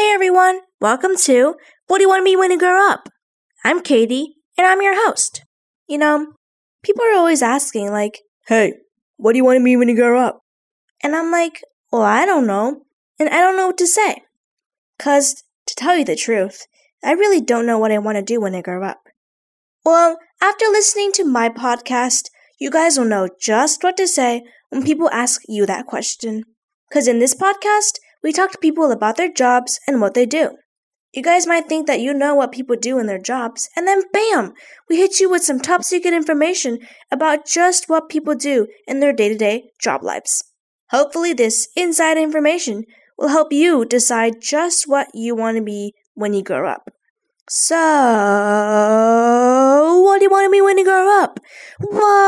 Hey everyone, welcome to What Do You Want to Be When You Grow Up? I'm Katie, and I'm your host. You know, people are always asking, like, Hey, what do you want to be when you grow up? And I'm like, Well, I don't know, and I don't know what to say. Cause, to tell you the truth, I really don't know what I want to do when I grow up. Well, after listening to my podcast, you guys will know just what to say when people ask you that question. Cause in this podcast, we talk to people about their jobs and what they do. You guys might think that you know what people do in their jobs, and then bam! We hit you with some top secret information about just what people do in their day to day job lives. Hopefully, this inside information will help you decide just what you want to be when you grow up. So, what do you want to be when you grow up? What?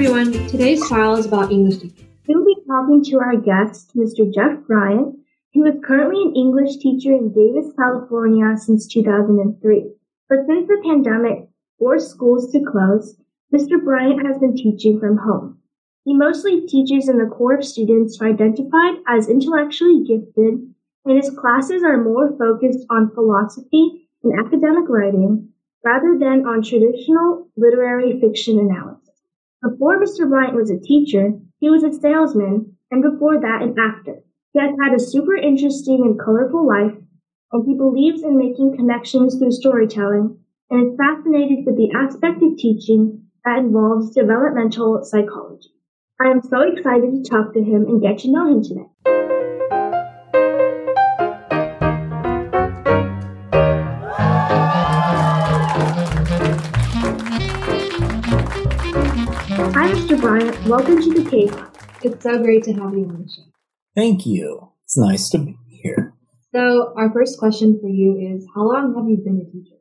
Everyone, today's file is about English teachers. We'll be talking to our guest, Mr. Jeff Bryant, who is currently an English teacher in Davis, California since 2003. But since the pandemic forced schools to close, Mr. Bryant has been teaching from home. He mostly teaches in the core of students who identified as intellectually gifted, and his classes are more focused on philosophy and academic writing rather than on traditional literary fiction analysis. Before Mr. Bryant was a teacher, he was a salesman, and before that, an actor. He has had a super interesting and colorful life, and he believes in making connections through storytelling and is fascinated with the aspect of teaching that involves developmental psychology. I am so excited to talk to him and get to know him today. Hi, Mr. Bryant. Welcome to the Cave. It's so great to have you on the show. Thank you. It's nice to be here. So, our first question for you is How long have you been a teacher?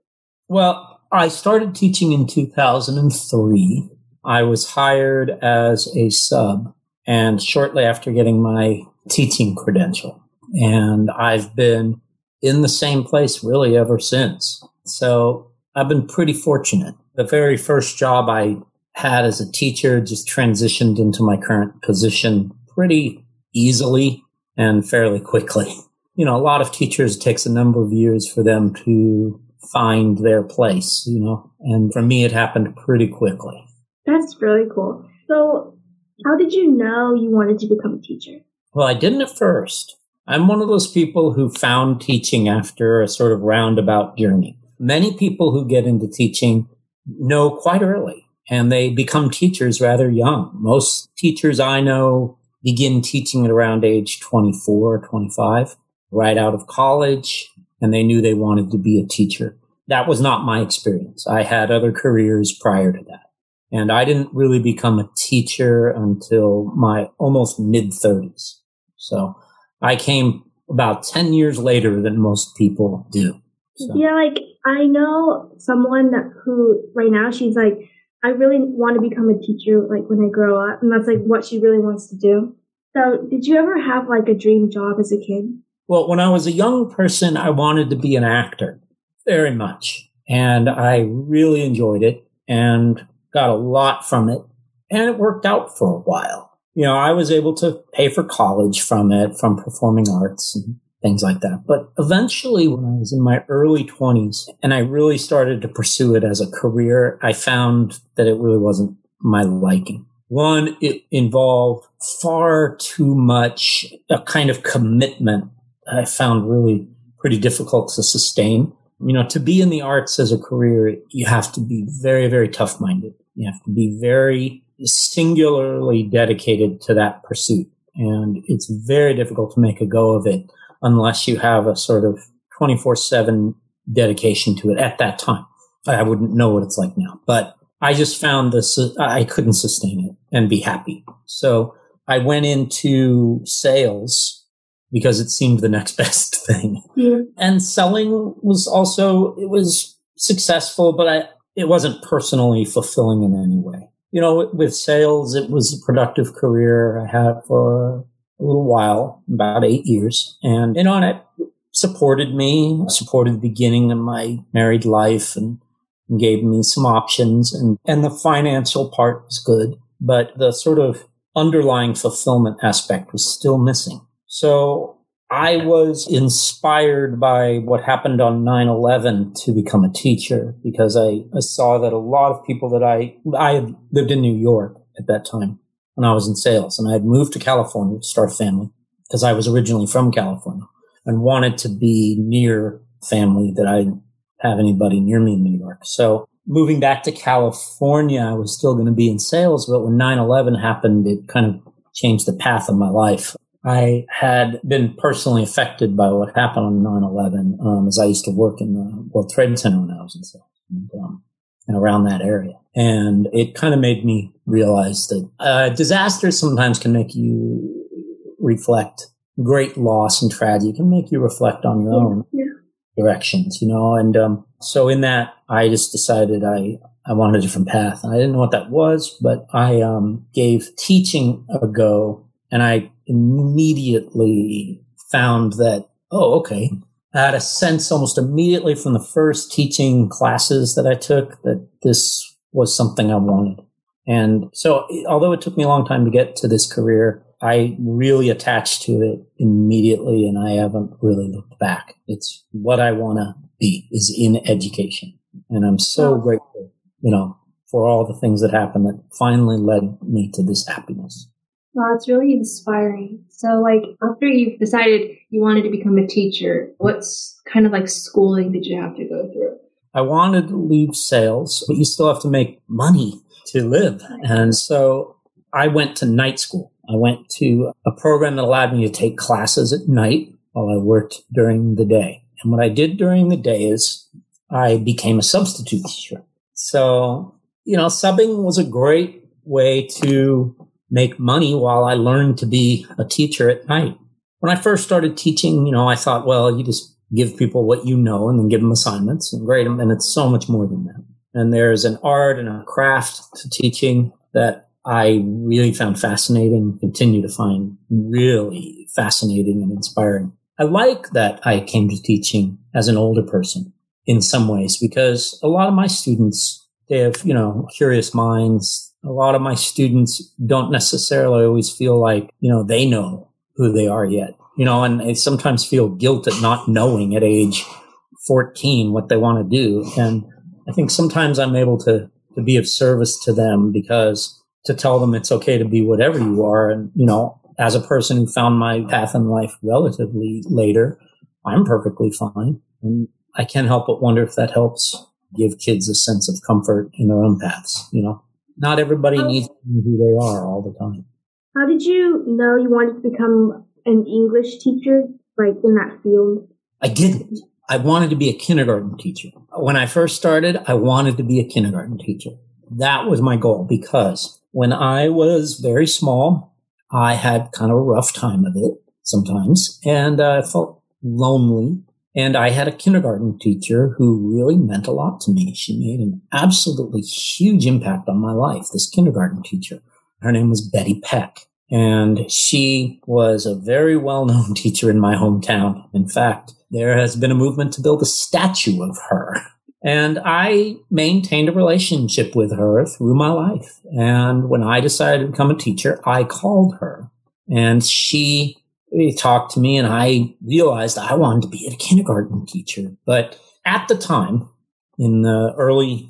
Well, I started teaching in 2003. I was hired as a sub and shortly after getting my teaching credential. And I've been in the same place really ever since. So I've been pretty fortunate. The very first job I had as a teacher just transitioned into my current position pretty easily and fairly quickly. You know, a lot of teachers it takes a number of years for them to find their place, you know, and for me, it happened pretty quickly. That's really cool. So, how did you know you wanted to become a teacher? Well, I didn't at first. I'm one of those people who found teaching after a sort of roundabout journey. Many people who get into teaching know quite early and they become teachers rather young. Most teachers I know begin teaching at around age 24 or 25, right out of college, and they knew they wanted to be a teacher. That was not my experience. I had other careers prior to that. And I didn't really become a teacher until my almost mid 30s. So I came about 10 years later than most people do. So. Yeah, like I know someone who right now she's like, I really want to become a teacher like when I grow up. And that's like what she really wants to do. So did you ever have like a dream job as a kid? Well, when I was a young person, I wanted to be an actor very much. And I really enjoyed it and got a lot from it. And it worked out for a while. You know, I was able to pay for college from it, from performing arts and things like that. But eventually, when I was in my early 20s and I really started to pursue it as a career, I found that it really wasn't my liking. One, it involved far too much a kind of commitment I found really pretty difficult to sustain. You know, to be in the arts as a career, you have to be very, very tough minded. You have to be very singularly dedicated to that pursuit. And it's very difficult to make a go of it unless you have a sort of 24 7 dedication to it at that time. I wouldn't know what it's like now, but I just found this, I couldn't sustain it and be happy. So I went into sales because it seemed the next best thing. Yeah. And selling was also, it was successful, but I, it wasn't personally fulfilling in any way. You know, with sales, it was a productive career I had for a little while, about eight years. And, know, and it supported me, supported the beginning of my married life and and gave me some options and, and the financial part was good, but the sort of underlying fulfillment aspect was still missing. So I was inspired by what happened on 9-11 to become a teacher because I, I saw that a lot of people that I, I lived in New York at that time when I was in sales and I had moved to California to start a family because I was originally from California and wanted to be near family that I didn't have anybody near me in New York. So moving back to California, I was still going to be in sales, but when 9-11 happened, it kind of changed the path of my life. I had been personally affected by what happened on 9-11, um, as I used to work in the World Trade Center when I was in sales and, um, and around that area. And it kind of made me realize that uh, disasters sometimes can make you reflect great loss and tragedy can make you reflect on your own yeah. directions, you know. And um, so in that, I just decided I I wanted a different path. I didn't know what that was, but I um, gave teaching a go, and I immediately found that oh, okay. I had a sense almost immediately from the first teaching classes that I took that this was something I wanted. And so, although it took me a long time to get to this career, I really attached to it immediately and I haven't really looked back. It's what I want to be is in education. And I'm so grateful, you know, for all the things that happened that finally led me to this happiness. Wow, it's really inspiring. So, like, after you've decided you wanted to become a teacher, what's kind of like schooling did you have to go through? I wanted to leave sales, but you still have to make money to live. And so I went to night school. I went to a program that allowed me to take classes at night while I worked during the day. And what I did during the day is I became a substitute teacher. So, you know, subbing was a great way to make money while I learned to be a teacher at night. When I first started teaching, you know, I thought, well, you just give people what you know and then give them assignments and grade them. And it's so much more than that. And there's an art and a craft to teaching that I really found fascinating, continue to find really fascinating and inspiring. I like that I came to teaching as an older person in some ways because a lot of my students, they have, you know, curious minds. A lot of my students don't necessarily always feel like, you know, they know who they are yet, you know, and they sometimes feel guilt at not knowing at age 14 what they want to do. And I think sometimes I'm able to, to be of service to them because to tell them it's okay to be whatever you are. And, you know, as a person who found my path in life relatively later, I'm perfectly fine. And I can't help but wonder if that helps give kids a sense of comfort in their own paths. You know, not everybody needs to be who they are all the time. How did you know you wanted to become an English teacher, like in that field? I didn't. I wanted to be a kindergarten teacher. When I first started, I wanted to be a kindergarten teacher. That was my goal because when I was very small, I had kind of a rough time of it sometimes and I felt lonely. And I had a kindergarten teacher who really meant a lot to me. She made an absolutely huge impact on my life, this kindergarten teacher. Her name was Betty Peck. And she was a very well known teacher in my hometown. In fact, there has been a movement to build a statue of her and I maintained a relationship with her through my life. And when I decided to become a teacher, I called her and she talked to me and I realized I wanted to be a kindergarten teacher. But at the time, in the early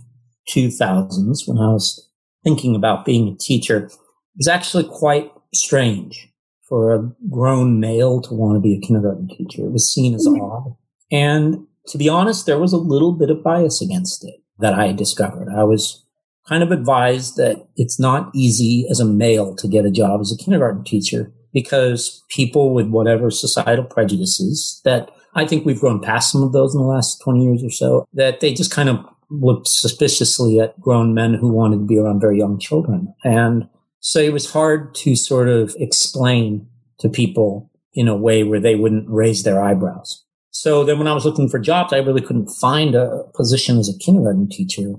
2000s, when I was thinking about being a teacher, it was actually quite strange for a grown male to want to be a kindergarten teacher. It was seen as mm-hmm. odd. And to be honest, there was a little bit of bias against it that I discovered. I was kind of advised that it's not easy as a male to get a job as a kindergarten teacher because people with whatever societal prejudices that I think we've grown past some of those in the last 20 years or so, that they just kind of looked suspiciously at grown men who wanted to be around very young children. And so it was hard to sort of explain to people in a way where they wouldn't raise their eyebrows. So then when I was looking for jobs, I really couldn't find a position as a kindergarten teacher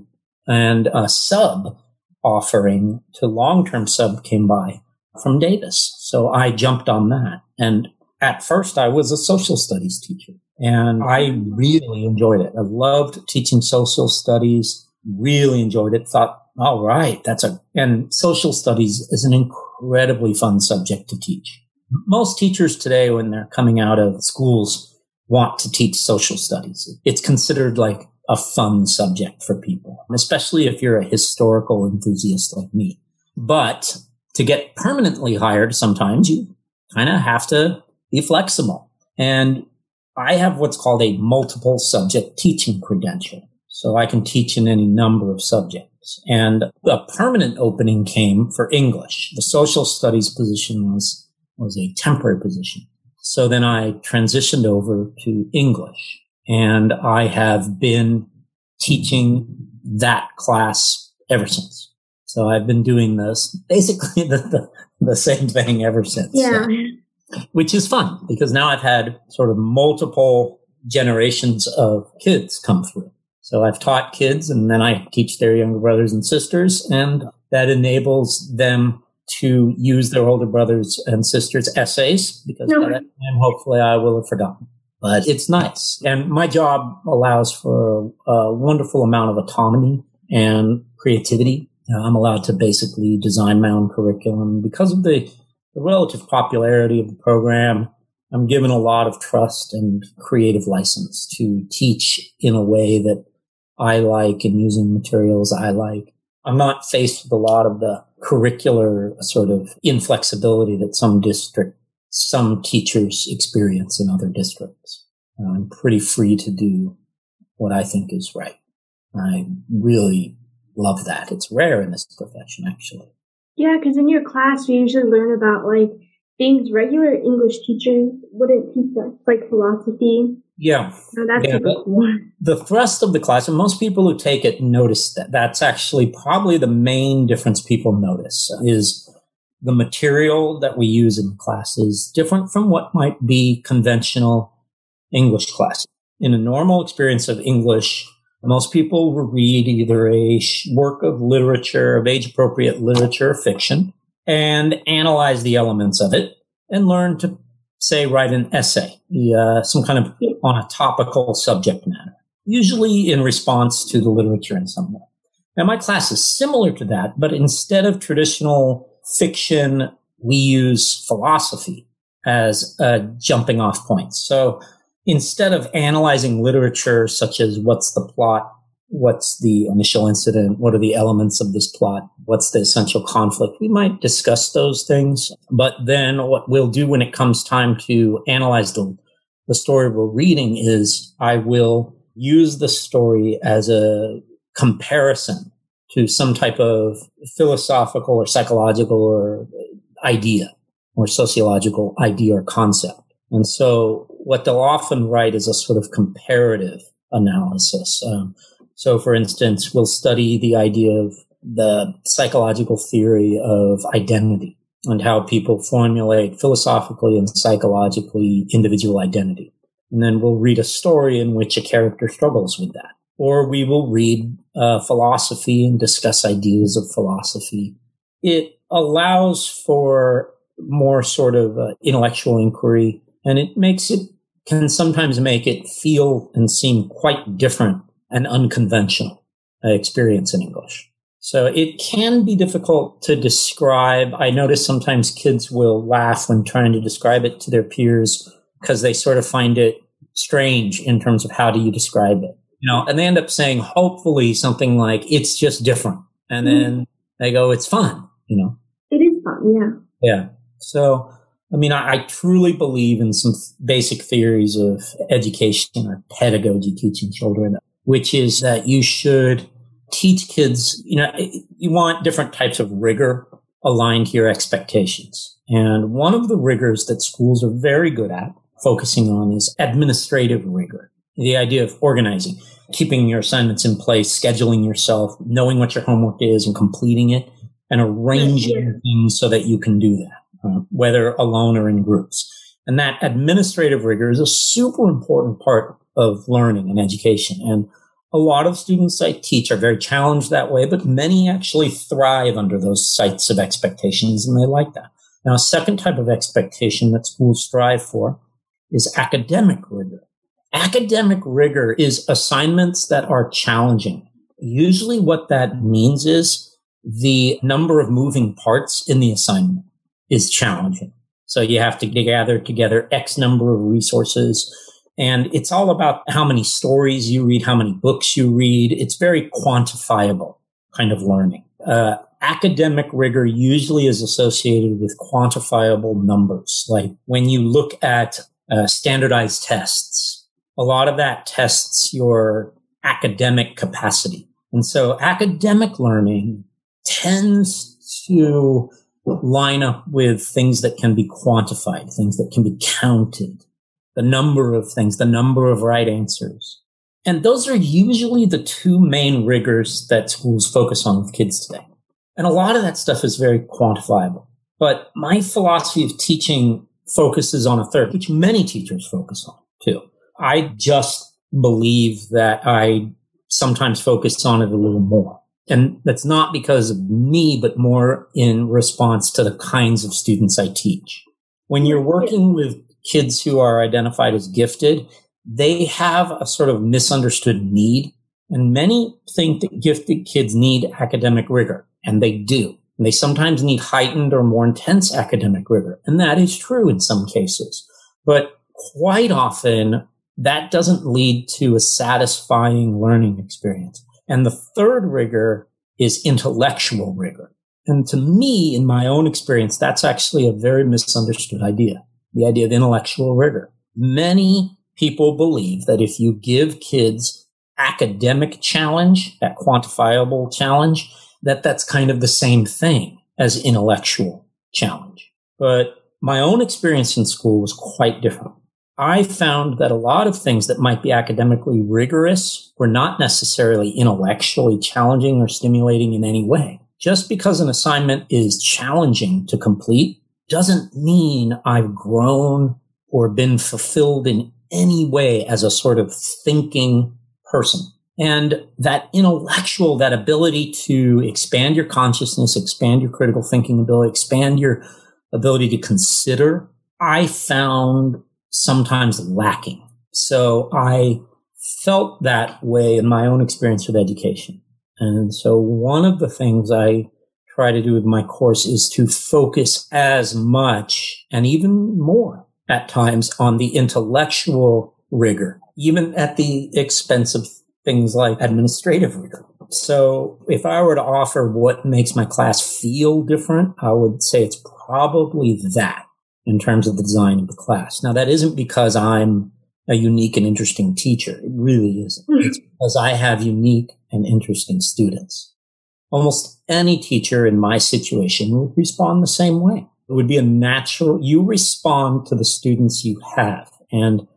and a sub offering to long-term sub came by from Davis. So I jumped on that. And at first I was a social studies teacher and I really enjoyed it. I loved teaching social studies. really enjoyed it. Thought, all right, that's a, and social studies is an incredibly fun subject to teach. Most teachers today, when they're coming out of schools, want to teach social studies. It's considered like a fun subject for people, especially if you're a historical enthusiast like me. But to get permanently hired, sometimes you kind of have to be flexible. And I have what's called a multiple subject teaching credential. So I can teach in any number of subjects. And a permanent opening came for English. The social studies position was, was a temporary position. So then I transitioned over to English and I have been teaching that class ever since. So I've been doing this basically the, the, the same thing ever since. Yeah. So, which is fun because now I've had sort of multiple generations of kids come through. So I've taught kids and then I teach their younger brothers and sisters and that enables them to use their older brothers and sisters essays because no. by that time hopefully I will have forgotten. But it's nice. And my job allows for a wonderful amount of autonomy and creativity. Uh, I'm allowed to basically design my own curriculum because of the, the relative popularity of the program. I'm given a lot of trust and creative license to teach in a way that I like and using materials I like. I'm not faced with a lot of the curricular sort of inflexibility that some district, some teachers experience in other districts. Uh, I'm pretty free to do what I think is right. I really love that. It's rare in this profession, actually. Yeah, because in your class, we usually learn about like things regular English teachers wouldn't teach us, like philosophy. Yeah. No, that's yeah, cool. The thrust of the class, and most people who take it notice that that's actually probably the main difference people notice is the material that we use in the class is different from what might be conventional English classes. In a normal experience of English, most people read either a work of literature, of age appropriate literature or fiction, and analyze the elements of it and learn to say write an essay, uh, some kind of on a topical subject matter, usually in response to the literature in some way. Now my class is similar to that, but instead of traditional fiction, we use philosophy as a jumping off point. So instead of analyzing literature such as what's the plot, what's the initial incident, what are the elements of this plot, what's the essential conflict, we might discuss those things. But then what we'll do when it comes time to analyze the, the story we're reading is I will use the story as a comparison to some type of philosophical or psychological or idea or sociological idea or concept. And so what they'll often write is a sort of comparative analysis. Um, so, for instance, we'll study the idea of the psychological theory of identity and how people formulate philosophically and psychologically individual identity. And then we'll read a story in which a character struggles with that. Or we will read uh, philosophy and discuss ideas of philosophy. It allows for more sort of uh, intellectual inquiry and it makes it can sometimes make it feel and seem quite different and unconventional uh, experience in English. So it can be difficult to describe. I notice sometimes kids will laugh when trying to describe it to their peers because they sort of find it strange in terms of how do you describe it, you know, and they end up saying hopefully something like it's just different. And mm-hmm. then they go, it's fun, you know. It is fun. Yeah. Yeah. So I mean, I, I, truly believe in some basic theories of education or pedagogy teaching children, which is that you should teach kids, you know, you want different types of rigor aligned to your expectations. And one of the rigors that schools are very good at focusing on is administrative rigor. The idea of organizing, keeping your assignments in place, scheduling yourself, knowing what your homework is and completing it and arranging things so that you can do that uh, whether alone or in groups. And that administrative rigor is a super important part of learning and education. And a lot of students I teach are very challenged that way, but many actually thrive under those sites of expectations and they like that. Now, a second type of expectation that schools strive for is academic rigor. Academic rigor is assignments that are challenging. Usually what that means is the number of moving parts in the assignment is challenging. So you have to gather together X number of resources. And it's all about how many stories you read, how many books you read. It's very quantifiable kind of learning. Uh, academic rigor usually is associated with quantifiable numbers. Like when you look at uh, standardized tests, a lot of that tests your academic capacity. And so academic learning tends to line up with things that can be quantified, things that can be counted, the number of things, the number of right answers. And those are usually the two main rigors that schools focus on with kids today. And a lot of that stuff is very quantifiable. But my philosophy of teaching focuses on a third, which many teachers focus on too. I just believe that I sometimes focus on it a little more. And that's not because of me, but more in response to the kinds of students I teach. When you're working with kids who are identified as gifted, they have a sort of misunderstood need. And many think that gifted kids need academic rigor, and they do. And they sometimes need heightened or more intense academic rigor. And that is true in some cases. But quite often, that doesn't lead to a satisfying learning experience. And the third rigor is intellectual rigor. And to me, in my own experience, that's actually a very misunderstood idea. The idea of intellectual rigor. Many people believe that if you give kids academic challenge, that quantifiable challenge, that that's kind of the same thing as intellectual challenge. But my own experience in school was quite different. I found that a lot of things that might be academically rigorous were not necessarily intellectually challenging or stimulating in any way. Just because an assignment is challenging to complete doesn't mean I've grown or been fulfilled in any way as a sort of thinking person. And that intellectual, that ability to expand your consciousness, expand your critical thinking ability, expand your ability to consider, I found sometimes lacking. So I felt that way in my own experience with education. And so one of the things I try to do with my course is to focus as much and even more at times on the intellectual rigor, even at the expense of things like administrative rigor. So if I were to offer what makes my class feel different, I would say it's probably that in terms of the design of the class. Now, that isn't because I'm a unique and interesting teacher. It really isn't. Mm-hmm. It's because I have unique and interesting students. Almost any teacher in my situation would respond the same way. It would be a natural, you respond to the students you have. And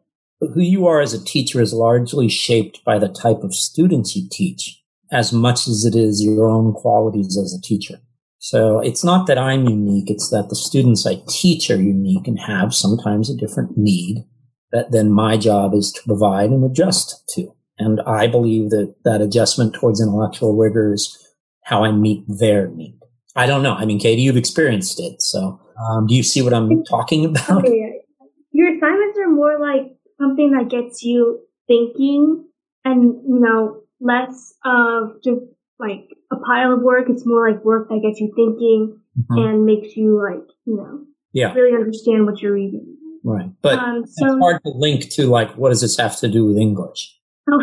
who you are as a teacher is largely shaped by the type of students you teach as much as it is your own qualities as a teacher. So it's not that I'm unique. It's that the students I teach are unique and have sometimes a different need that then my job is to provide and adjust to. And I believe that that adjustment towards intellectual rigor is how I meet their need. I don't know. I mean, Katie, you've experienced it. So um, do you see what I'm talking about? Your assignments are more like something that gets you thinking and, you know, less of just like a pile of work. It's more like work that gets you thinking mm-hmm. and makes you like, you know, yeah. really understand what you're reading. Right. But um, so, it's hard to link to like, what does this have to do with English? Oh,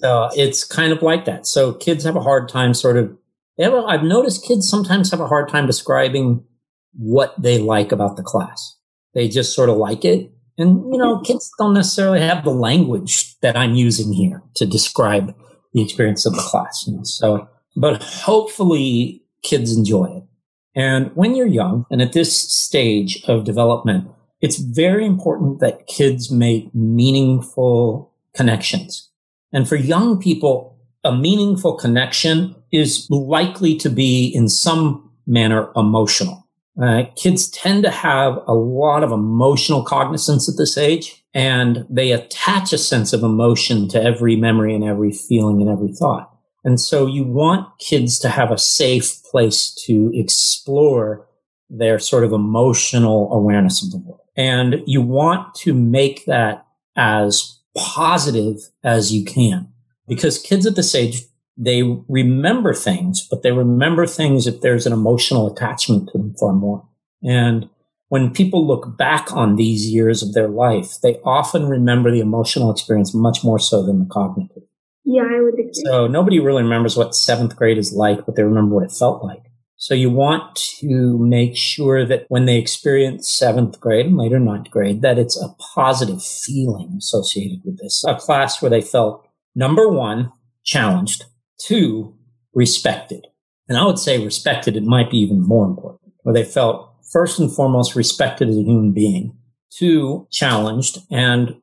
so it's kind of like that. So kids have a hard time sort of, have a, I've noticed kids sometimes have a hard time describing what they like about the class. They just sort of like it. And, you know, kids don't necessarily have the language that I'm using here to describe the experience of the class. You know? So, but hopefully kids enjoy it. And when you're young and at this stage of development, it's very important that kids make meaningful connections. And for young people, a meaningful connection is likely to be in some manner emotional. Uh, kids tend to have a lot of emotional cognizance at this age, and they attach a sense of emotion to every memory and every feeling and every thought. And so you want kids to have a safe place to explore their sort of emotional awareness of the world. And you want to make that as positive as you can because kids at this age they remember things, but they remember things if there's an emotional attachment to them far more. And when people look back on these years of their life, they often remember the emotional experience much more so than the cognitive. Yeah, I would agree. So nobody really remembers what seventh grade is like, but they remember what it felt like. So you want to make sure that when they experience seventh grade and later ninth grade, that it's a positive feeling associated with this. A class where they felt number one, challenged, two, respected. And I would say respected, it might be even more important, where they felt first and foremost respected as a human being, two, challenged, and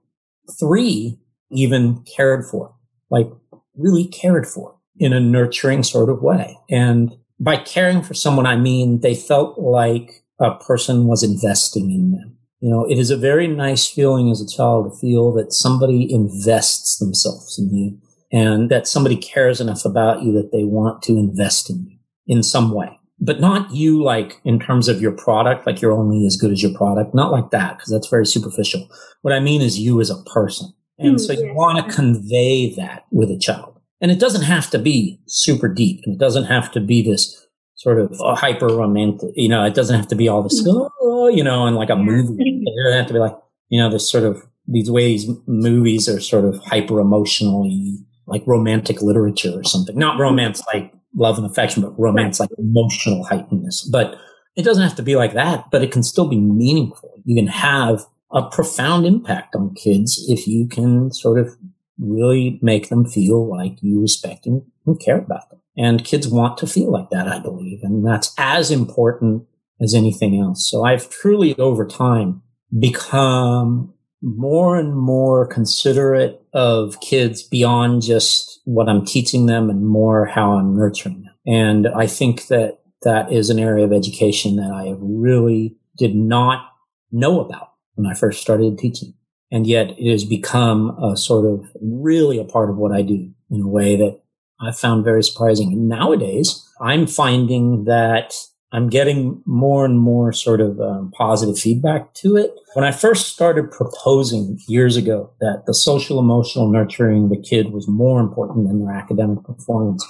three, even cared for, like really cared for in a nurturing sort of way. And by caring for someone, I mean they felt like a person was investing in them. You know, it is a very nice feeling as a child to feel that somebody invests themselves in you and that somebody cares enough about you that they want to invest in you in some way. But not you like in terms of your product, like you're only as good as your product. Not like that, because that's very superficial. What I mean is you as a person. And mm, so you want to convey that with a child. And it doesn't have to be super deep. And it doesn't have to be this sort of hyper romantic, you know, it doesn't have to be all this, mm-hmm. oh, you know, and like a movie. It doesn't have to be like, you know, this sort of, these ways movies are sort of hyper emotionally like romantic literature or something. Not romance like love and affection, but romance like emotional heightenedness. But it doesn't have to be like that, but it can still be meaningful. You can have a profound impact on kids if you can sort of really make them feel like you respect and, care about them. And kids want to feel like that, I believe. And that's as important as anything else. So I've truly over time become more and more considerate of kids beyond just what I'm teaching them and more how I'm nurturing them. And I think that that is an area of education that I really did not know about when I first started teaching. And yet it has become a sort of really a part of what I do in a way that I found very surprising. And nowadays I'm finding that I'm getting more and more sort of um, positive feedback to it. When I first started proposing years ago that the social emotional nurturing of the kid was more important than their academic performance,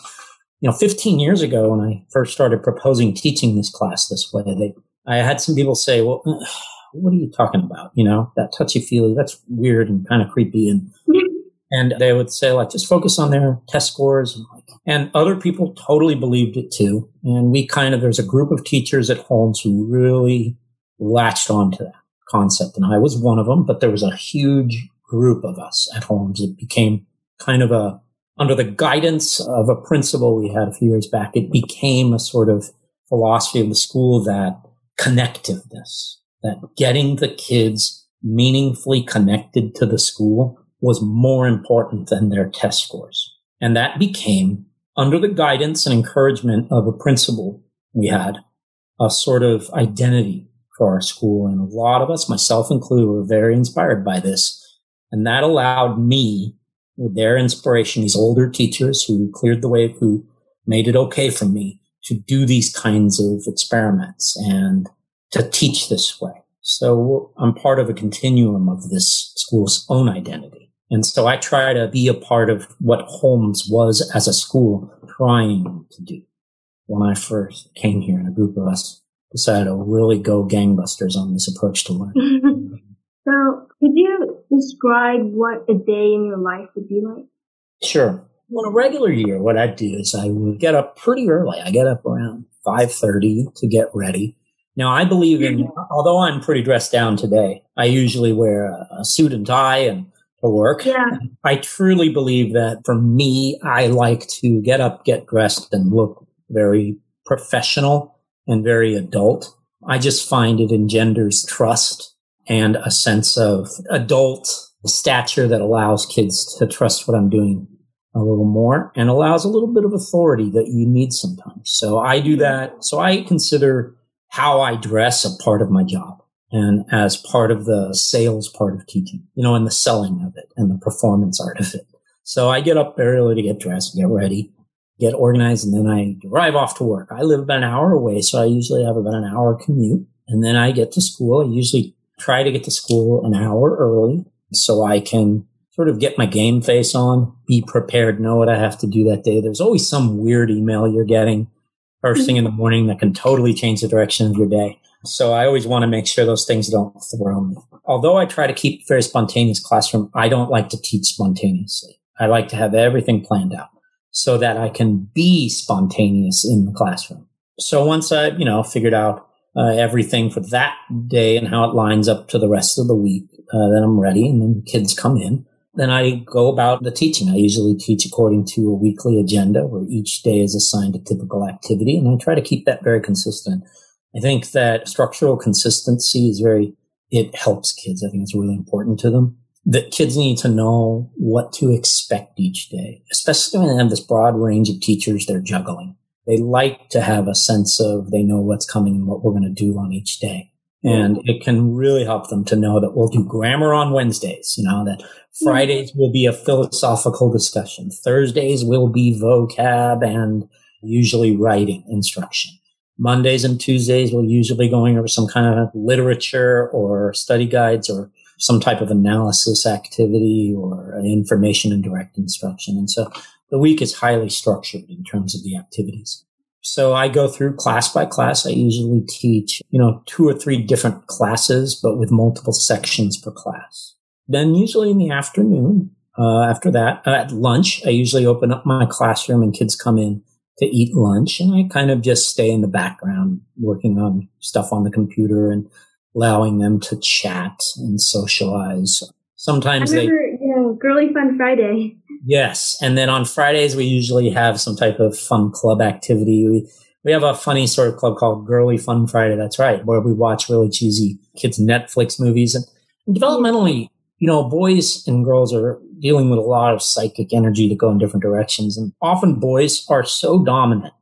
you know, 15 years ago when I first started proposing teaching this class this way, they, I had some people say, well, what are you talking about? You know, that touchy feely, that's weird and kind of creepy. And, and they would say like, just focus on their test scores and like, and other people totally believed it too. And we kind of, there's a group of teachers at Holmes who really latched onto that concept. And I was one of them, but there was a huge group of us at Holmes. It became kind of a, under the guidance of a principal we had a few years back, it became a sort of philosophy of the school that connectiveness, that getting the kids meaningfully connected to the school was more important than their test scores. And that became under the guidance and encouragement of a principal we had, a sort of identity for our school. And a lot of us, myself included, were very inspired by this. And that allowed me, with their inspiration, these older teachers who cleared the way, who made it okay for me to do these kinds of experiments and to teach this way. So I'm part of a continuum of this school's own identity. And so I try to be a part of what Holmes was as a school trying to do. When I first came here and a group of us decided to really go gangbusters on this approach to learning. so could you describe what a day in your life would be like? Sure. On a regular year, what I do is I would get up pretty early. I get up around 5.30 to get ready. Now I believe in, mm-hmm. although I'm pretty dressed down today, I usually wear a, a suit and tie and to work. Yeah. I truly believe that for me, I like to get up, get dressed and look very professional and very adult. I just find it engenders trust and a sense of adult stature that allows kids to trust what I'm doing a little more and allows a little bit of authority that you need sometimes. So I do mm-hmm. that. So I consider how I dress a part of my job and as part of the sales part of teaching, you know, and the selling of it and the performance art of it. So I get up very early to get dressed, get ready, get organized, and then I drive off to work. I live about an hour away, so I usually have about an hour commute. And then I get to school. I usually try to get to school an hour early so I can sort of get my game face on, be prepared, know what I have to do that day. There's always some weird email you're getting first thing in the morning that can totally change the direction of your day. So I always want to make sure those things don't throw me. Although I try to keep very spontaneous classroom, I don't like to teach spontaneously. I like to have everything planned out so that I can be spontaneous in the classroom. So once I, you know, figured out uh, everything for that day and how it lines up to the rest of the week, uh, then I'm ready and then kids come in. Then I go about the teaching. I usually teach according to a weekly agenda where each day is assigned a typical activity and I try to keep that very consistent. I think that structural consistency is very, it helps kids. I think it's really important to them that kids need to know what to expect each day, especially when they have this broad range of teachers they're juggling. They like to have a sense of they know what's coming and what we're going to do on each day. And it can really help them to know that we'll do grammar on Wednesdays, you know, that hmm. Fridays will be a philosophical discussion. Thursdays will be vocab and usually writing instruction. Mondays and Tuesdays will usually be going over some kind of literature or study guides or some type of analysis activity or information and direct instruction. And so the week is highly structured in terms of the activities. So I go through class by class. I usually teach, you know, two or three different classes, but with multiple sections per class. Then usually in the afternoon, uh, after that, uh, at lunch, I usually open up my classroom and kids come in to eat lunch and I kind of just stay in the background working on stuff on the computer and allowing them to chat and socialize. Sometimes I remember, they, you know, girly fun Friday. Yes, and then on Fridays we usually have some type of fun club activity. We we have a funny sort of club called Girly Fun Friday. That's right, where we watch really cheesy kids Netflix movies and, developmentally. You know, boys and girls are dealing with a lot of psychic energy to go in different directions, and often boys are so dominant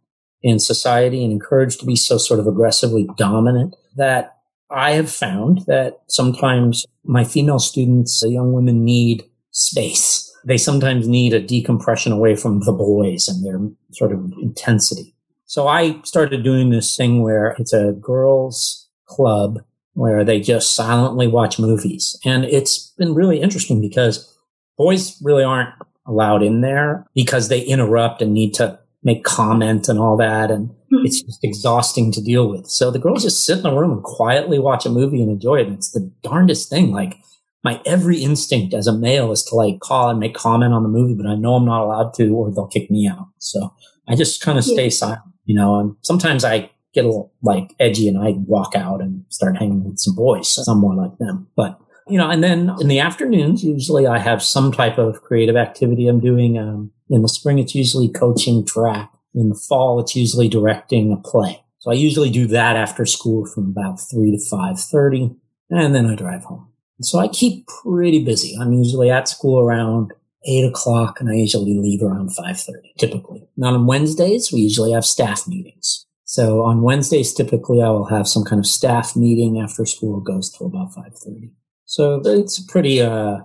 in society and encouraged to be so sort of aggressively dominant that I have found that sometimes my female students, the young women need space. They sometimes need a decompression away from the boys and their sort of intensity. So I started doing this thing where it's a girls club where they just silently watch movies. And it's been really interesting because boys really aren't allowed in there because they interrupt and need to make comment and all that. And hmm. it's just exhausting to deal with. So the girls just sit in the room and quietly watch a movie and enjoy it. And it's the darndest thing. Like my every instinct as a male is to like call and make comment on the movie, but I know I'm not allowed to or they'll kick me out. So I just kind of stay yeah. silent, you know, and sometimes I get a little like edgy and I walk out and start hanging with some boys. So I'm more like them, but you know, and then in the afternoons, usually I have some type of creative activity I'm doing. Um, in the spring, it's usually coaching track. In the fall, it's usually directing a play. So I usually do that after school from about three to five thirty, and then I drive home. So I keep pretty busy. I'm usually at school around eight o'clock, and I usually leave around five thirty. Typically, Not on Wednesdays we usually have staff meetings. So on Wednesdays, typically I will have some kind of staff meeting after school goes till about five thirty. So it's a pretty uh,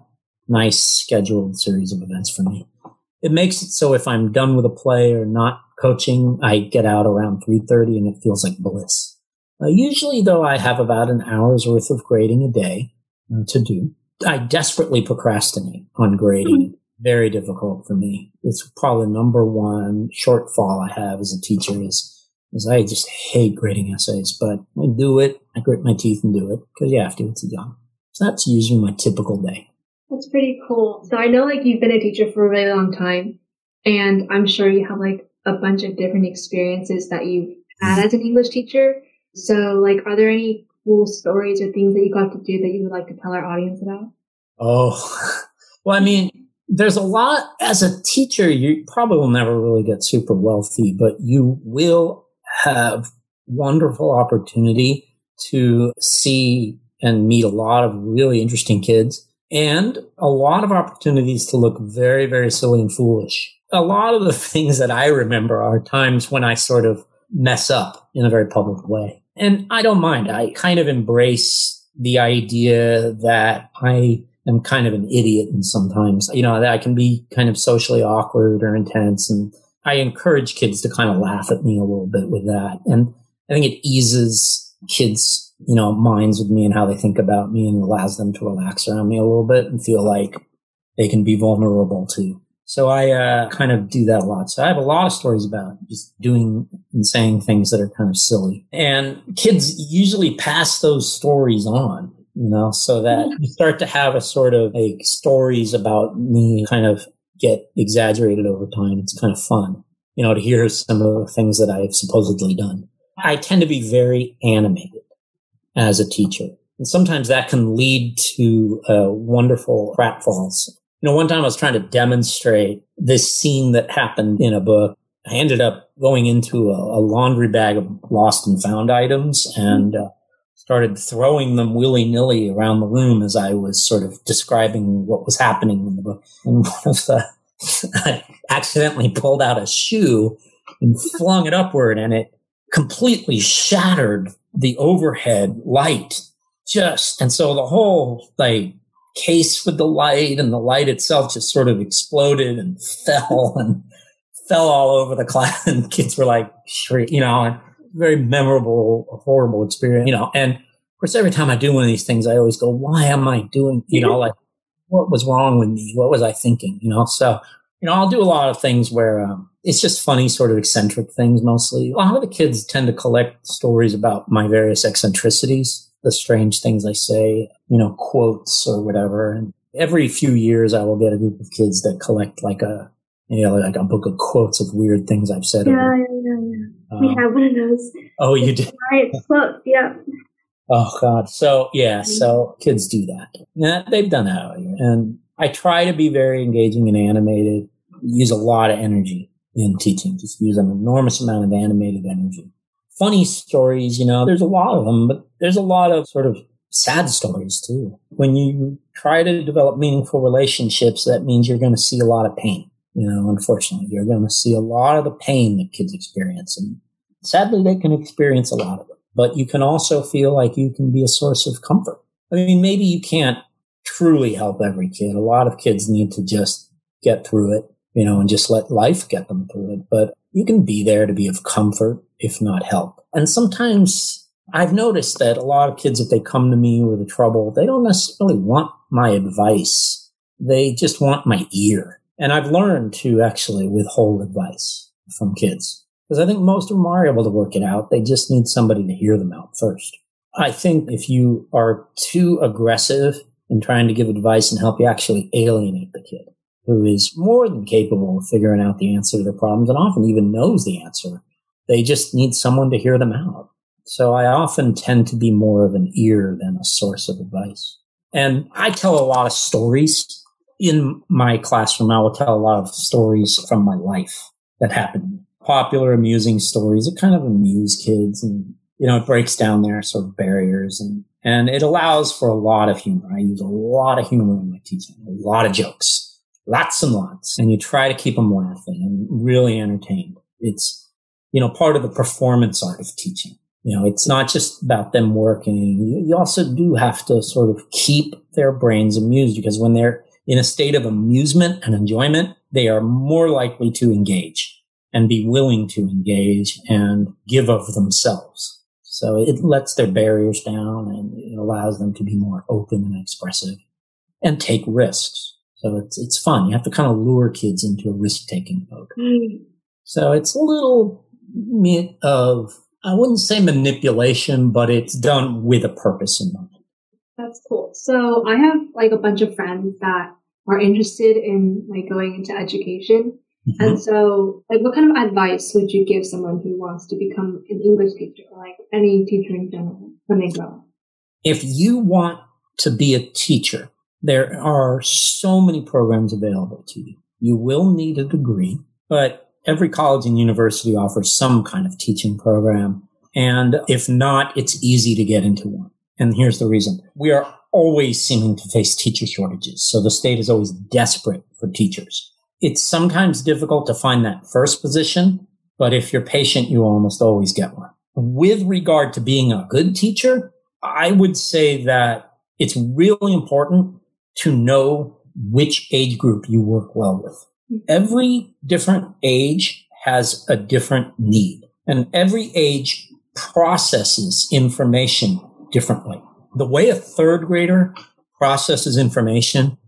nice scheduled series of events for me it makes it so if I'm done with a play or not coaching, I get out around 3.30 and it feels like bliss. Uh, usually though, I have about an hour's worth of grading a day to do. I desperately procrastinate on grading. Mm-hmm. Very difficult for me. It's probably the number one shortfall I have as a teacher is, is I just hate grading essays, but I do it. I grit my teeth and do it because you have to. It's a job. So that's usually my typical day. That's pretty cool. So I know like you've been a teacher for a really long time and I'm sure you have like a bunch of different experiences that you've had as an English teacher. So like are there any cool stories or things that you got to do that you would like to tell our audience about? Oh, well, I mean, there's a lot as a teacher, you probably will never really get super wealthy, but you will have wonderful opportunity to see and meet a lot of really interesting kids and a lot of opportunities to look very, very silly and foolish. A lot of the things that I remember are times when I sort of mess up in a very public way. And I don't mind. I kind of embrace the idea that I am kind of an idiot and sometimes, you know, that I can be kind of socially awkward or intense. And I encourage kids to kind of laugh at me a little bit with that. And I think it eases kids you know, minds with me and how they think about me and allows them to relax around me a little bit and feel like they can be vulnerable to. So I uh, kind of do that a lot. So I have a lot of stories about just doing and saying things that are kind of silly. And kids usually pass those stories on, you know, so that you start to have a sort of like stories about me kind of get exaggerated over time. It's kind of fun, you know, to hear some of the things that I've supposedly done. I tend to be very animated as a teacher. And sometimes that can lead to uh, wonderful pratfalls you know, one time I was trying to demonstrate this scene that happened in a book. I ended up going into a, a laundry bag of lost and found items and uh, started throwing them willy nilly around the room as I was sort of describing what was happening in the book. And one of the, I accidentally pulled out a shoe and flung it upward and it completely shattered the overhead light just, and so the whole like case with the light and the light itself just sort of exploded and fell and fell all over the class and kids were like shriek, you know, and very memorable, horrible experience, you know, and of course, every time I do one of these things, I always go, why am I doing, you know, like what was wrong with me? What was I thinking? You know, so, you know, I'll do a lot of things where, um, it's just funny, sort of eccentric things mostly. A lot of the kids tend to collect stories about my various eccentricities the strange things I say, you know, quotes or whatever. And every few years, I will get a group of kids that collect like a, you know, like a book of quotes of weird things I've said. Yeah, yeah, yeah, yeah. Um, we have one of those. Oh, you did? Right, quotes, yeah. Oh God. So yeah, so kids do that. Yeah, they've done that And I try to be very engaging and animated, use a lot of energy in teaching, just use an enormous amount of animated energy funny stories, you know, there's a lot of them, but there's a lot of sort of sad stories too. When you try to develop meaningful relationships, that means you're going to see a lot of pain. You know, unfortunately, you're going to see a lot of the pain that kids experience. And sadly, they can experience a lot of it. But you can also feel like you can be a source of comfort. I mean, maybe you can't truly help every kid. A lot of kids need to just get through it, you know, and just let life get them through it. But you can be there to be of comfort if not help. And sometimes I've noticed that a lot of kids, if they come to me with a trouble, they don't necessarily want my advice. They just want my ear. And I've learned to actually withhold advice from kids because I think most of them are able to work it out. They just need somebody to hear them out first. I think if you are too aggressive in trying to give advice and help, you actually alienate the kid who is more than capable of figuring out the answer to their problems and often even knows the answer they just need someone to hear them out. So I often tend to be more of an ear than a source of advice. And I tell a lot of stories in my classroom. I will tell a lot of stories from my life that happened. Popular, amusing stories. It kind of amuse kids and, you know, it breaks down their sort of barriers and, and it allows for a lot of humor. I use a lot of humor in my teaching, a lot of jokes, lots and lots. And you try to keep them laughing and really entertained. It's, you know, part of the performance art of teaching. You know, it's not just about them working. You also do have to sort of keep their brains amused because when they're in a state of amusement and enjoyment, they are more likely to engage and be willing to engage and give of themselves. So it lets their barriers down and it allows them to be more open and expressive and take risks. So it's, it's fun. You have to kind of lure kids into a risk taking mode. Mm. So it's a little of, I wouldn't say manipulation, but it's done with a purpose in mind. That's cool. So I have like a bunch of friends that are interested in like going into education. Mm-hmm. And so like what kind of advice would you give someone who wants to become an English teacher or like any teacher in general when they grow up? If you want to be a teacher, there are so many programs available to you. You will need a degree, but every college and university offers some kind of teaching program. And if not, it's easy to get into one. And here's the reason. We are always seeming to face teacher shortages. So the state is always desperate for teachers. It's sometimes difficult to find that first position, but if you're patient, you almost always get one. With regard to being a good teacher, I would say that it's really important to know which age group you work well with. Every different age has a different need and every age processes information differently. The way a third grader processes information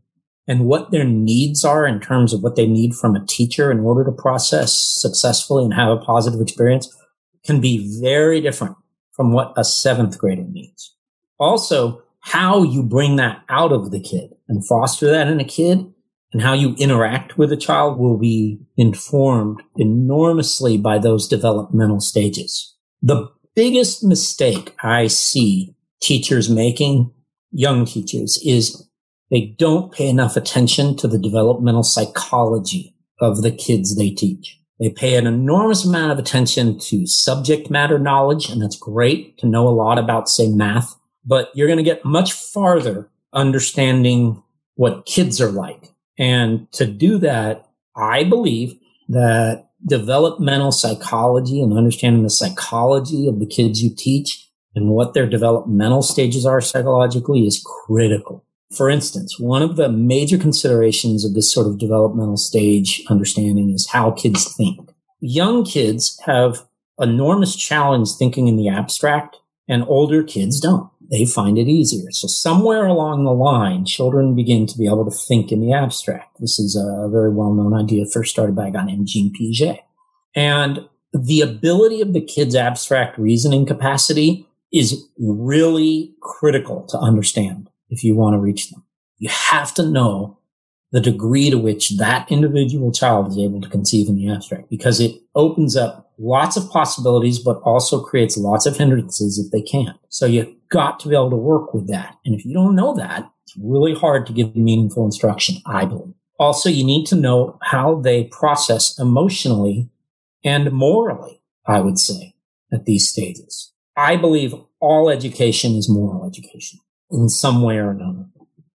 and what their needs are in terms of what they need from a teacher in order to process successfully and have a positive experience can be very different from what a seventh grader needs. Also, how you bring that out of the kid and foster that in a kid and how you interact with a child will be informed enormously by those developmental stages. The biggest mistake I see teachers making, young teachers, is they don't pay enough attention to the developmental psychology of the kids they teach. They pay an enormous amount of attention to subject matter knowledge, and that's great to know a lot about, say, math, but you're going to get much farther understanding what kids are like. And to do that, I believe that developmental psychology and understanding the psychology of the kids you teach and what their developmental stages are psychologically is critical. For instance, one of the major considerations of this sort of developmental stage understanding is how kids think. Young kids have enormous challenge thinking in the abstract and older kids don't. They find it easier. So somewhere along the line, children begin to be able to think in the abstract. This is a very well-known idea first started by a guy named Jean Piaget. And the ability of the kid's abstract reasoning capacity is really critical to understand if you want to reach them. You have to know the degree to which that individual child is able to conceive in the abstract because it opens up lots of possibilities, but also creates lots of hindrances if they can't. So you've got to be able to work with that. And if you don't know that, it's really hard to give meaningful instruction, I believe. Also, you need to know how they process emotionally and morally, I would say, at these stages. I believe all education is moral education in some way or another.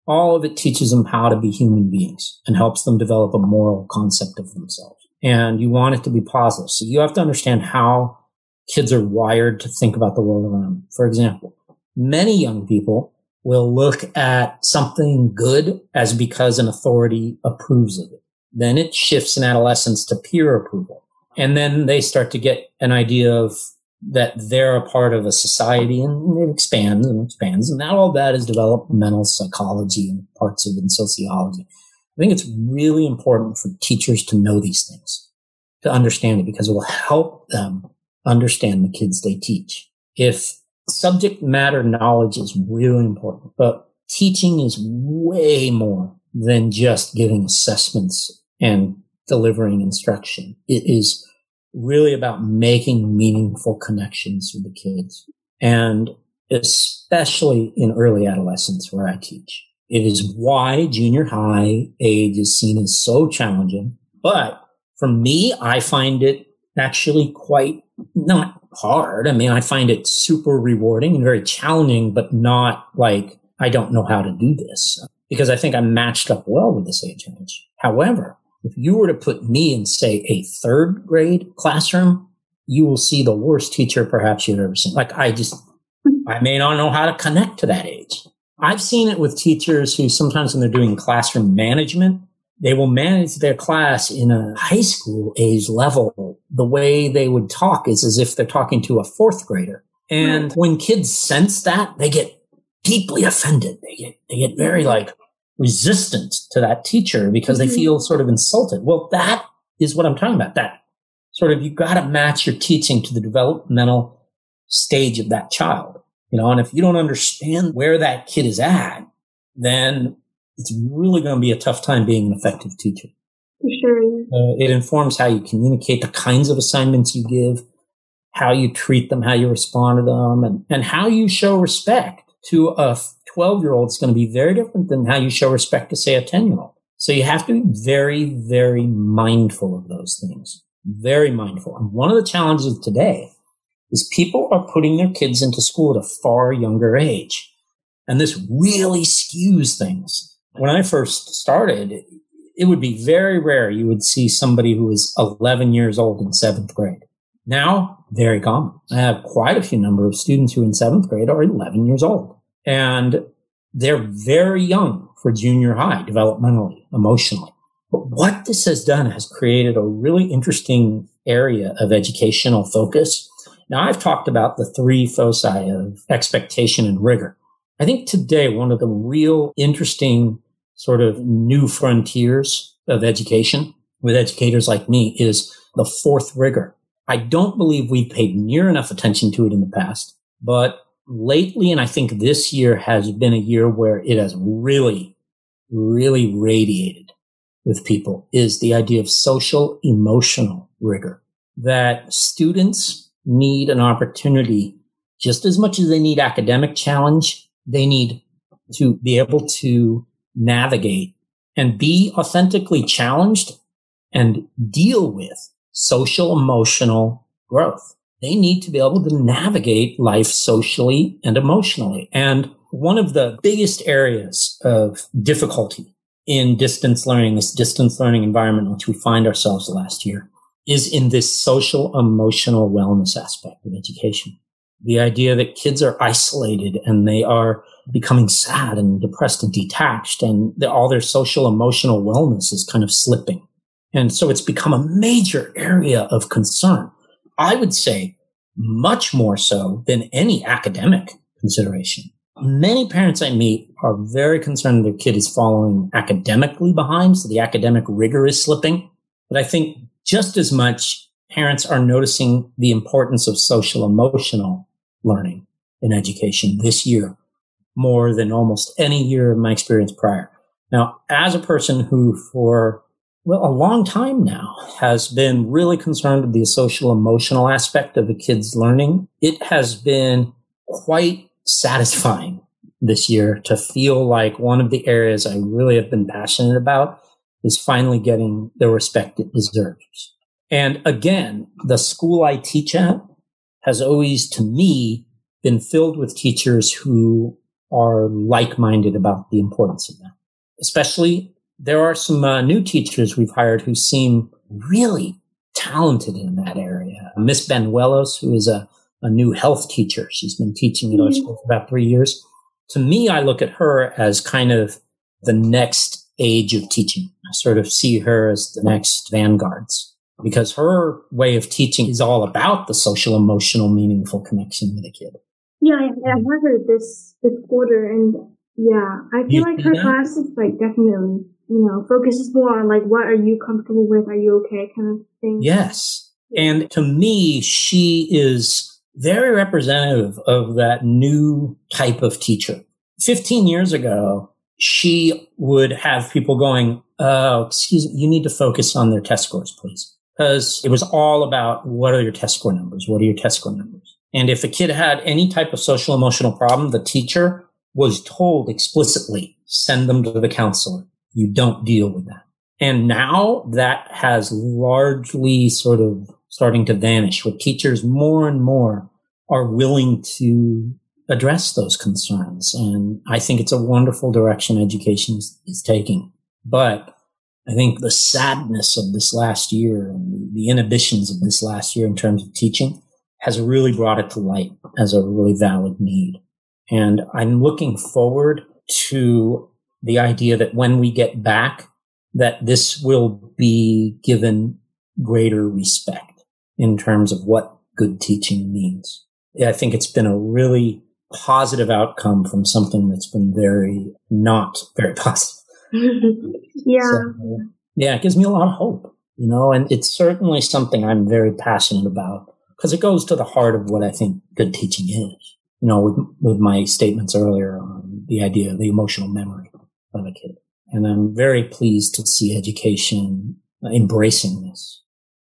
All of it teaches them how to be human beings and helps them develop a moral concept of themselves. And you want it to be positive. So you have to understand how kids are wired to think about the world around them. For example, many young people will look at something good as because an authority approves of it. Then it shifts in adolescence to peer approval. And then they start to get an idea of that they're a part of a society and it expands and expands. And now all that is developmental psychology and parts of it in sociology. I think it's really important for teachers to know these things, to understand it because it will help them understand the kids they teach. If subject matter knowledge is really important, but teaching is way more than just giving assessments and delivering instruction. It is really about making meaningful connections with the kids and especially in early adolescence where I teach. It is why junior high age is seen as so challenging. But for me, I find it actually quite not hard. I mean, I find it super rewarding and very challenging, but not like I don't know how to do this because I think I'm matched up well with this age range. However, if you were to put me in, say, a third grade classroom, you will see the worst teacher perhaps you've ever seen. Like I just, I may not know how to connect to that age. I've seen it with teachers who sometimes when they're doing classroom management, they will manage their class in a high school age level. The way they would talk is as if they're talking to a fourth grader. And when kids sense that, they get deeply offended. They get, they get very like, resistant to that teacher because mm-hmm. they feel sort of insulted. Well, that is what I'm talking about. That sort of, you got to match your teaching to the developmental stage of that child, you know, and if you don't understand where that kid is at, then it's really going to be a tough time being an effective teacher. For sure. Uh, it informs how you communicate, the kinds of assignments you give, how you treat them, how you respond to them, and, and how you show respect to a 12 year old is going to be very different than how you show respect to, say, a 10 year old. So you have to be very, very mindful of those things. Very mindful. And one of the challenges today is people are putting their kids into school at a far younger age. And this really skews things. When I first started, it would be very rare you would see somebody who was 11 years old in seventh grade. Now, very common. I have quite a few number of students who in seventh grade are 11 years old and they're very young for junior high developmentally, emotionally. But what this has done has created a really interesting area of educational focus. Now I've talked about the three foci of expectation and rigor. I think today one of the real interesting sort of new frontiers of education with educators like me is the fourth rigor. I don't believe we've paid near enough attention to it in the past, but lately, and I think this year has been a year where it has really, really radiated with people is the idea of social emotional rigor that students need an opportunity just as much as they need academic challenge. They need to be able to navigate and be authentically challenged and deal with social emotional growth. They need to be able to navigate life socially and emotionally. And one of the biggest areas of difficulty in distance learning, this distance learning environment in which we find ourselves last year, is in this social emotional wellness aspect of education. The idea that kids are isolated and they are becoming sad and depressed and detached and all their social emotional wellness is kind of slipping. And so it's become a major area of concern. I would say much more so than any academic consideration. Many parents I meet are very concerned their kid is following academically behind, so the academic rigor is slipping. But I think just as much parents are noticing the importance of social emotional learning in education this year more than almost any year of my experience prior. Now, as a person who for well, a long time now has been really concerned with the social emotional aspect of the kid's learning. It has been quite satisfying this year to feel like one of the areas I really have been passionate about is finally getting the respect it deserves. And again, the school I teach at has always, to me, been filled with teachers who are like-minded about the importance of that. Especially, there are some uh, new teachers we've hired who seem really talented in that area. Miss Benuelos, who is a a new health teacher. She's been teaching at our mm-hmm. school for about three years. To me, I look at her as kind of the next age of teaching. I sort of see her as the next vanguards because her way of teaching is all about the social, emotional, meaningful connection with a kid. Yeah, I, I have her this this quarter, and yeah, I feel you like her class is like definitely you know focuses more on like what are you comfortable with, are you okay, kind of thing. Yes, and to me, she is very representative of that new type of teacher. 15 years ago, she would have people going, Oh, excuse me, you need to focus on their test scores, please. Because it was all about what are your test score numbers? What are your test score numbers? And if a kid had any type of social emotional problem, the teacher was told explicitly, send them to the counselor. You don't deal with that. And now that has largely sort of starting to vanish where teachers more and more are willing to address those concerns. And I think it's a wonderful direction education is, is taking. But I think the sadness of this last year and the inhibitions of this last year in terms of teaching has really brought it to light as a really valid need. And I'm looking forward to the idea that when we get back, that this will be given greater respect in terms of what good teaching means. I think it's been a really positive outcome from something that's been very not very positive. yeah. So, yeah, it gives me a lot of hope, you know, and it's certainly something I'm very passionate about because it goes to the heart of what I think good teaching is. You know, with, with my statements earlier on the idea of the emotional memory of a kid. And I'm very pleased to see education embracing this.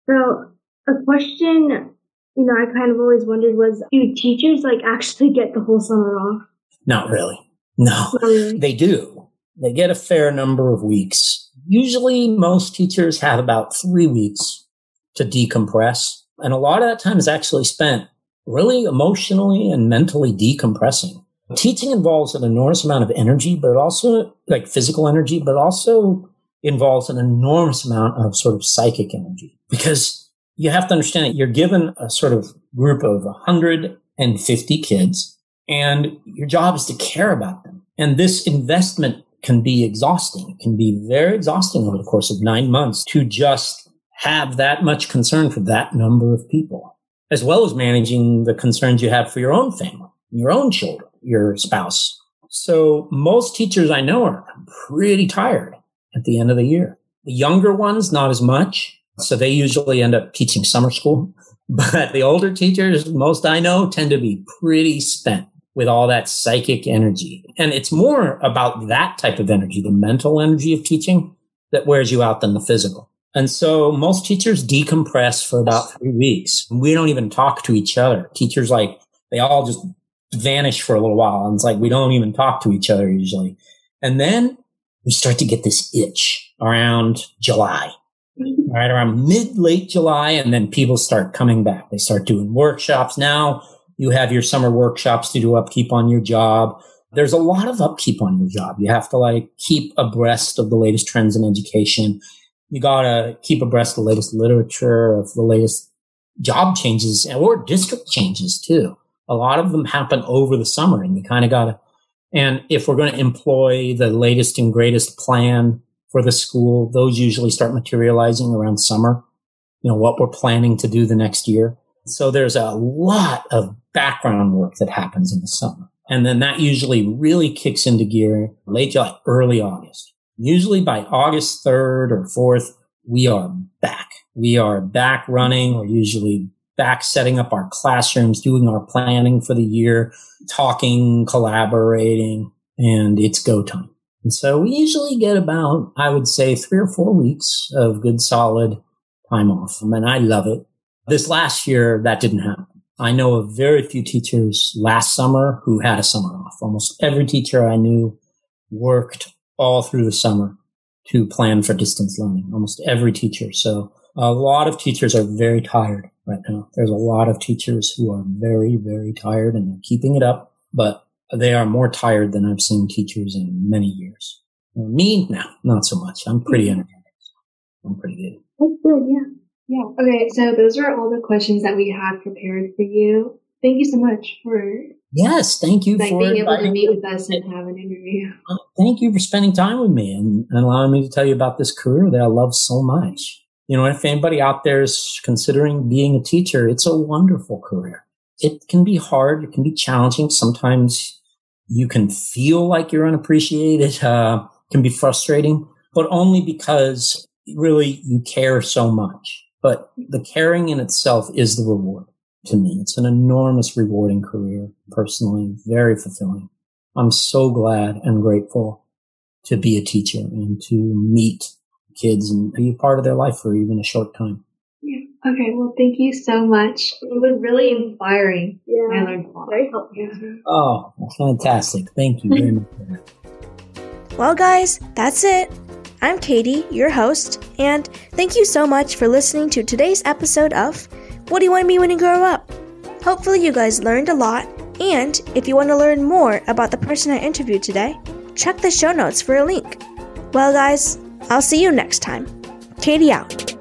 So a question, you know, I kind of always wondered was, do teachers like actually get the whole summer off? Not really. No, really. they do. They get a fair number of weeks. Usually most teachers have about three weeks to decompress. And a lot of that time is actually spent really emotionally and mentally decompressing. Teaching involves an enormous amount of energy, but also like physical energy, but also involves an enormous amount of sort of psychic energy because you have to understand that you're given a sort of group of 150 kids and your job is to care about them. And this investment can be exhausting. It can be very exhausting over the course of nine months to just have that much concern for that number of people, as well as managing the concerns you have for your own family, your own children, your spouse, So most teachers I know are pretty tired at the end of the year. The younger ones, not as much. So they usually end up teaching summer school. But the older teachers, most I know, tend to be pretty spent with all that psychic energy. And it's more about that type of energy, the mental energy of teaching that wears you out than the physical. And so most teachers decompress for about three weeks. We don't even talk to each other. Teachers like, they all just vanish for a little while. And it's like, we don't even talk to each other usually. And then we start to get this itch around July, mm-hmm. right around mid late July. And then people start coming back. They start doing workshops. Now you have your summer workshops to do upkeep on your job. There's a lot of upkeep on your job. You have to like keep abreast of the latest trends in education. You gotta keep abreast of the latest literature of the latest job changes or district changes too a lot of them happen over the summer and you kind of got to, and if we're going to employ the latest and greatest plan for the school, those usually start materializing around summer, you know, what we're planning to do the next year. So there's a lot of background work that happens in the summer. And then that usually really kicks into gear late July, early August. Usually by August 3rd or 4th, we are back. We are back running. We're usually back setting up our classrooms, doing our planning for the year, talking, collaborating, and it's go time. And so we usually get about, I would say, three or four weeks of good solid time off. And I love it. This last year, that didn't happen. I know of very few teachers last summer who had a summer off. Almost every teacher I knew worked all through the summer to plan for distance learning. Almost every teacher. So a lot of teachers are very tired right now. There's a lot of teachers who are very, very tired and they're keeping it up, but they are more tired than I've seen teachers in many years. Me, no, not so much. I'm pretty mm-hmm. energetic. I'm pretty good. That's good, yeah. Yeah. Okay, so those are all the questions that we had prepared for you. Thank you so much for yes, thank you like for being able to meet with us and have an interview. Thank you for spending time with me and, and allowing me to tell you about this career that I love so much you know, if anybody out there is considering being a teacher, it's a wonderful career. It can be hard. It can be challenging. Sometimes you can feel like you're unappreciated. Uh, can be frustrating, but only because really you care so much. But the caring in itself is the reward to me. It's an enormous rewarding career, personally, very fulfilling. I'm so glad and grateful to be a teacher and to meet kids and be a part of their life for even a short time. Yeah. Okay. Well, thank you so much. It was really inspiring. Yeah. I learned a lot. Very helpful. Yeah. Oh, fantastic. Thank you very much. Well, guys, that's it. I'm Katie, your host, and thank you so much for listening to today's episode of What Do You Want to Be When You Grow Up? Hopefully, you guys learned a lot, and if you want to learn more about the person I interviewed today, check the show notes for a link. Well, guys, I'll see you next time. Katie out.